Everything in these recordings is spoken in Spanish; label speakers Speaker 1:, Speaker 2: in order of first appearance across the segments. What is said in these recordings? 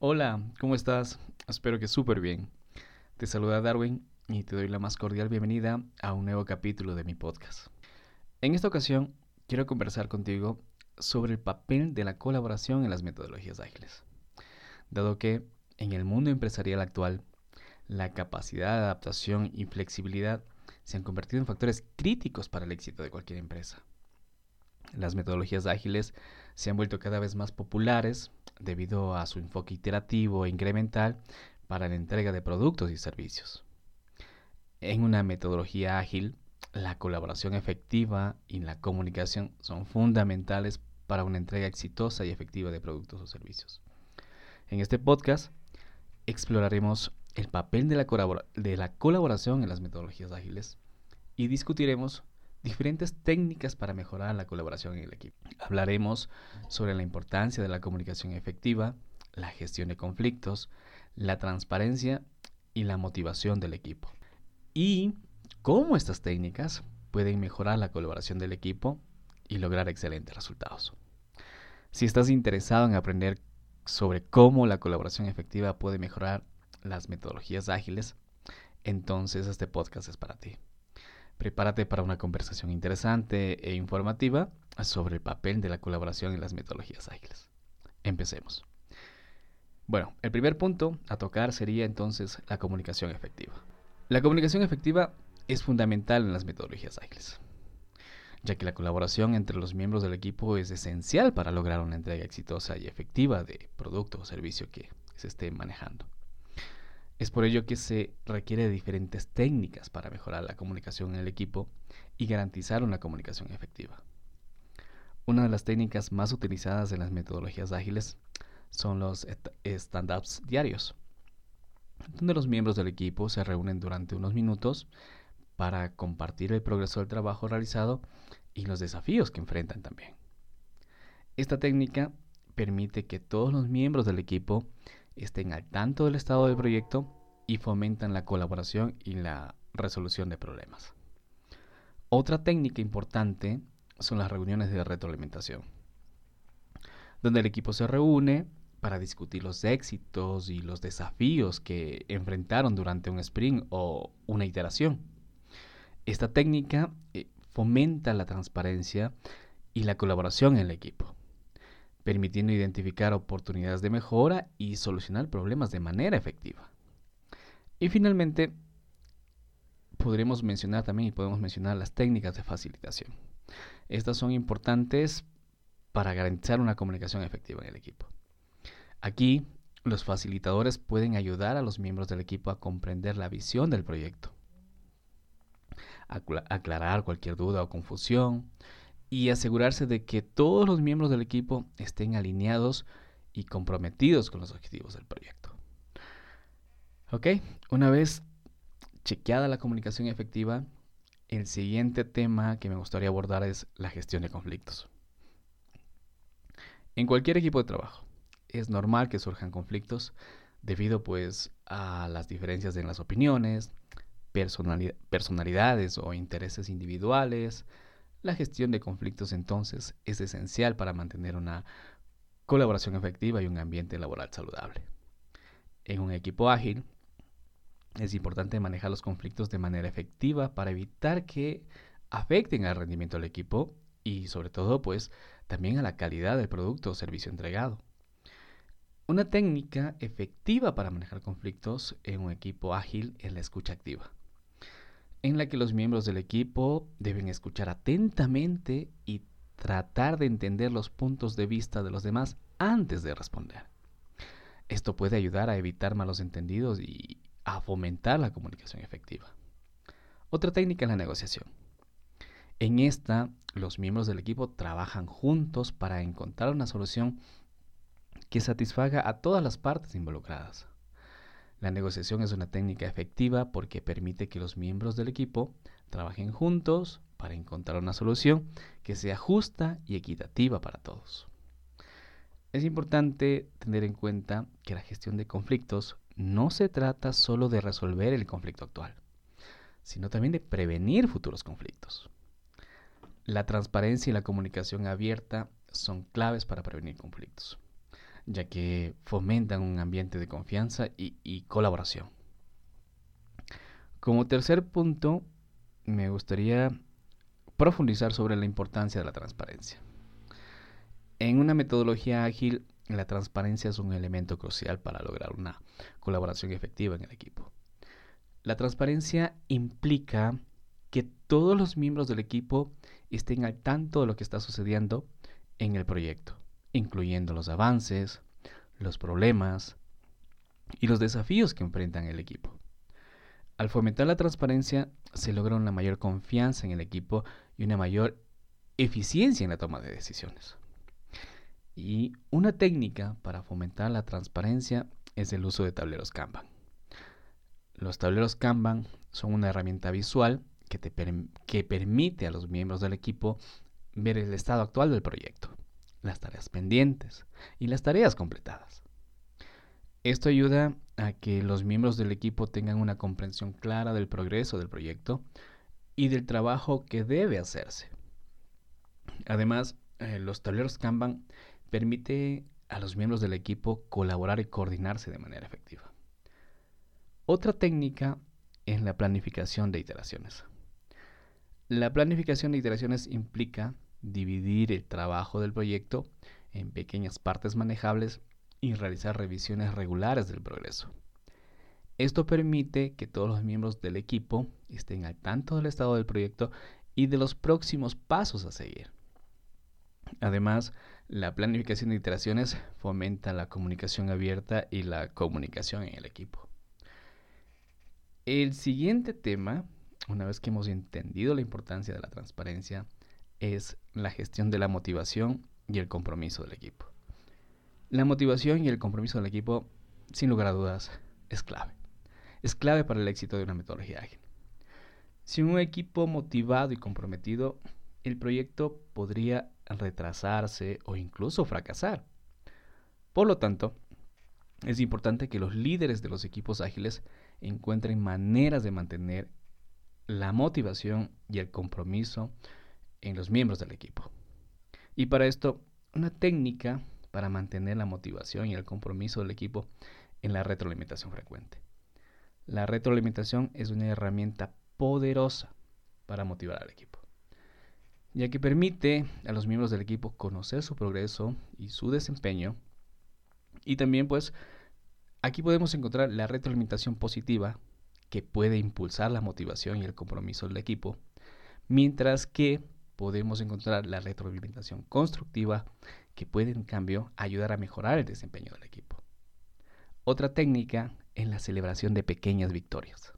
Speaker 1: Hola, ¿cómo estás? Espero que súper bien. Te saluda Darwin y te doy la más cordial bienvenida a un nuevo capítulo de mi podcast. En esta ocasión quiero conversar contigo sobre el papel de la colaboración en las metodologías ágiles. Dado que en el mundo empresarial actual, la capacidad de adaptación y flexibilidad se han convertido en factores críticos para el éxito de cualquier empresa. Las metodologías ágiles se han vuelto cada vez más populares debido a su enfoque iterativo e incremental para la entrega de productos y servicios. En una metodología ágil, la colaboración efectiva y la comunicación son fundamentales para una entrega exitosa y efectiva de productos o servicios. En este podcast exploraremos el papel de la, colaboración en las metodologías ágiles y discutiremos diferentes técnicas para mejorar la colaboración en el equipo. Hablaremos sobre la importancia de la comunicación efectiva, la gestión de conflictos, la transparencia y la motivación del equipo. Y cómo estas técnicas pueden mejorar la colaboración del equipo y lograr excelentes resultados. Si estás interesado en aprender sobre cómo la colaboración efectiva puede mejorar las metodologías ágiles, entonces este podcast es para ti. Prepárate para una conversación interesante e informativa sobre el papel de la colaboración en las metodologías ágiles. Empecemos. Bueno, el primer punto a tocar sería entonces la comunicación efectiva. La comunicación efectiva es fundamental en las metodologías ágiles, ya que la colaboración entre los miembros del equipo es esencial para lograr una entrega exitosa y efectiva de producto o servicio que se esté manejando. Es por ello que se requiere diferentes técnicas para mejorar la comunicación en el equipo y garantizar una comunicación efectiva. Una de las técnicas más utilizadas en las metodologías ágiles son los stand-ups diarios, donde los miembros del equipo se reúnen durante unos minutos para compartir el progreso del trabajo realizado y los desafíos que enfrentan también. Esta técnica permite que todos los miembros del equipo estén al tanto del estado del proyecto y fomentan la colaboración y la resolución de problemas. Otra técnica importante son las reuniones de retroalimentación, donde el equipo se reúne para discutir los éxitos y los desafíos que enfrentaron durante un sprint o una iteración. Esta técnica eh, fomenta la transparencia y la colaboración en el equipo permitiendo identificar oportunidades de mejora y solucionar problemas de manera efectiva. Y finalmente, podremos mencionar también y podemos mencionar las técnicas de facilitación. Estas son importantes para garantizar una comunicación efectiva en el equipo. Aquí, los facilitadores pueden ayudar a los miembros del equipo a comprender la visión del proyecto, aclarar cualquier duda o confusión, y asegurarse de que todos los miembros del equipo estén alineados y comprometidos con los objetivos del proyecto. Ok, una vez chequeada la comunicación efectiva, el siguiente tema que me gustaría abordar es la gestión de conflictos. En cualquier equipo de trabajo es normal que surjan conflictos debido pues a las diferencias en las opiniones, personalidades o intereses individuales, la gestión de conflictos entonces es esencial para mantener una colaboración efectiva y un ambiente laboral saludable. En un equipo ágil es importante manejar los conflictos de manera efectiva para evitar que afecten al rendimiento del equipo y sobre todo pues también a la calidad del producto o servicio entregado. Una técnica efectiva para manejar conflictos en un equipo ágil es la escucha activa en la que los miembros del equipo deben escuchar atentamente y tratar de entender los puntos de vista de los demás antes de responder. Esto puede ayudar a evitar malos entendidos y a fomentar la comunicación efectiva. Otra técnica es la negociación. En esta, los miembros del equipo trabajan juntos para encontrar una solución que satisfaga a todas las partes involucradas. La negociación es una técnica efectiva porque permite que los miembros del equipo trabajen juntos para encontrar una solución que sea justa y equitativa para todos. Es importante tener en cuenta que la gestión de conflictos no se trata solo de resolver el conflicto actual, sino también de prevenir futuros conflictos. La transparencia y la comunicación abierta son claves para prevenir conflictos ya que fomentan un ambiente de confianza y, colaboración. Como tercer punto, me gustaría profundizar sobre la importancia de la transparencia. En una metodología ágil, la transparencia es un elemento crucial para lograr una colaboración efectiva en el equipo. La transparencia implica que todos los miembros del equipo estén al tanto de lo que está sucediendo en el proyecto, incluyendo los avances, los problemas y los desafíos que enfrentan el equipo. Al fomentar la transparencia se logra una mayor confianza en el equipo y una mayor eficiencia en la toma de decisiones. Y una técnica para fomentar la transparencia es el uso de tableros Kanban. Los tableros Kanban son una herramienta visual que, que permite a los miembros del equipo ver el estado actual del proyecto, las tareas pendientes y las tareas completadas. Esto ayuda a que los miembros del equipo tengan una comprensión clara del progreso del proyecto y del trabajo que debe hacerse. Además, eh, los tableros Kanban permite a los miembros del equipo colaborar y coordinarse de manera efectiva. Otra técnica es la planificación de iteraciones. La planificación de iteraciones implica dividir el trabajo del proyecto en pequeñas partes manejables y realizar revisiones regulares del progreso. Esto permite que todos los miembros del equipo estén al tanto del estado del proyecto y de los próximos pasos a seguir. Además, la planificación de iteraciones fomenta la comunicación abierta y la comunicación en el equipo. El siguiente tema, una vez que hemos entendido la importancia de la transparencia, es la gestión de la motivación y el compromiso del equipo. La motivación y el compromiso del equipo, sin lugar a dudas, es clave. Es clave para el éxito de una metodología ágil. Sin un equipo motivado y comprometido, el proyecto podría retrasarse o incluso fracasar. Por lo tanto, es importante que los líderes de los equipos ágiles encuentren maneras de mantener la motivación y el compromiso en los miembros del equipo. Y para esto, una técnica para mantener la motivación y el compromiso del equipo en la retroalimentación frecuente. La retroalimentación es una herramienta poderosa para motivar al equipo ya que permite a los miembros del equipo conocer su progreso y su desempeño. Y también pues aquí podemos encontrar la retroalimentación positiva que puede impulsar la motivación y el compromiso del equipo, mientras que podemos encontrar la retroalimentación constructiva que puede en cambio ayudar a mejorar el desempeño del equipo. Otra técnica es la celebración de pequeñas victorias.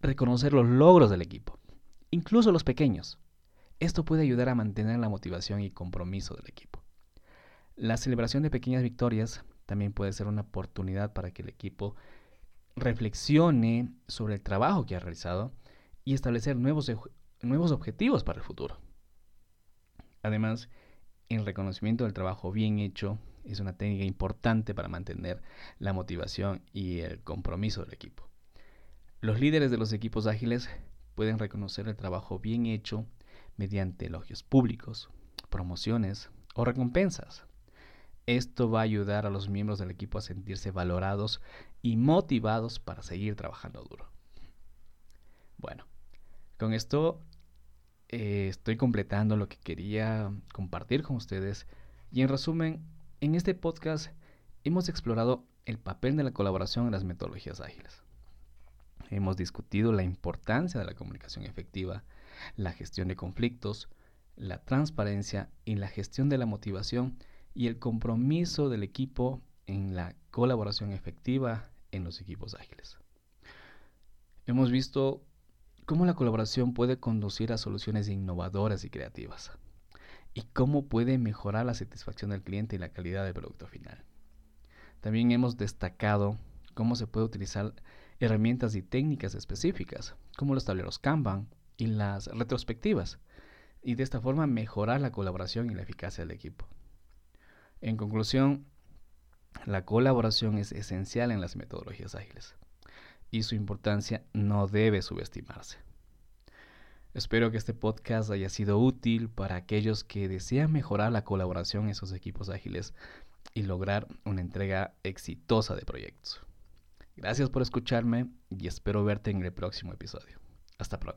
Speaker 1: Reconocer los logros del equipo, incluso los pequeños, esto puede ayudar a mantener la motivación y compromiso del equipo. La celebración de pequeñas victorias también puede ser una oportunidad para que el equipo reflexione sobre el trabajo que ha realizado y establecer nuevos, nuevos objetivos para el futuro. Además, el reconocimiento del trabajo bien hecho es una técnica importante para mantener la motivación y el compromiso del equipo. Los líderes de los equipos ágiles pueden reconocer el trabajo bien hecho mediante elogios públicos, promociones o recompensas. Esto va a ayudar a los miembros del equipo a sentirse valorados y motivados para seguir trabajando duro. Bueno, con esto eh, estoy completando lo que quería compartir con ustedes y en resumen, en este podcast hemos explorado el papel de la colaboración en las metodologías ágiles. Hemos discutido la importancia de la comunicación efectiva, la gestión de conflictos, la transparencia y la gestión de la motivación y el compromiso del equipo en la colaboración efectiva en los equipos ágiles. Hemos visto cómo la colaboración puede conducir a soluciones innovadoras y creativas y cómo puede mejorar la satisfacción del cliente y la calidad del producto final. También hemos destacado cómo se puede utilizar herramientas y técnicas específicas, como los tableros Kanban, y las retrospectivas y de esta forma mejorar la colaboración y la eficacia del equipo. En conclusión, la colaboración es esencial en las metodologías ágiles y su importancia no debe subestimarse. Espero que este podcast haya sido útil para aquellos que desean mejorar la colaboración en sus equipos ágiles y lograr una entrega exitosa de proyectos. Gracias por escucharme y espero verte en el próximo episodio. Hasta pronto.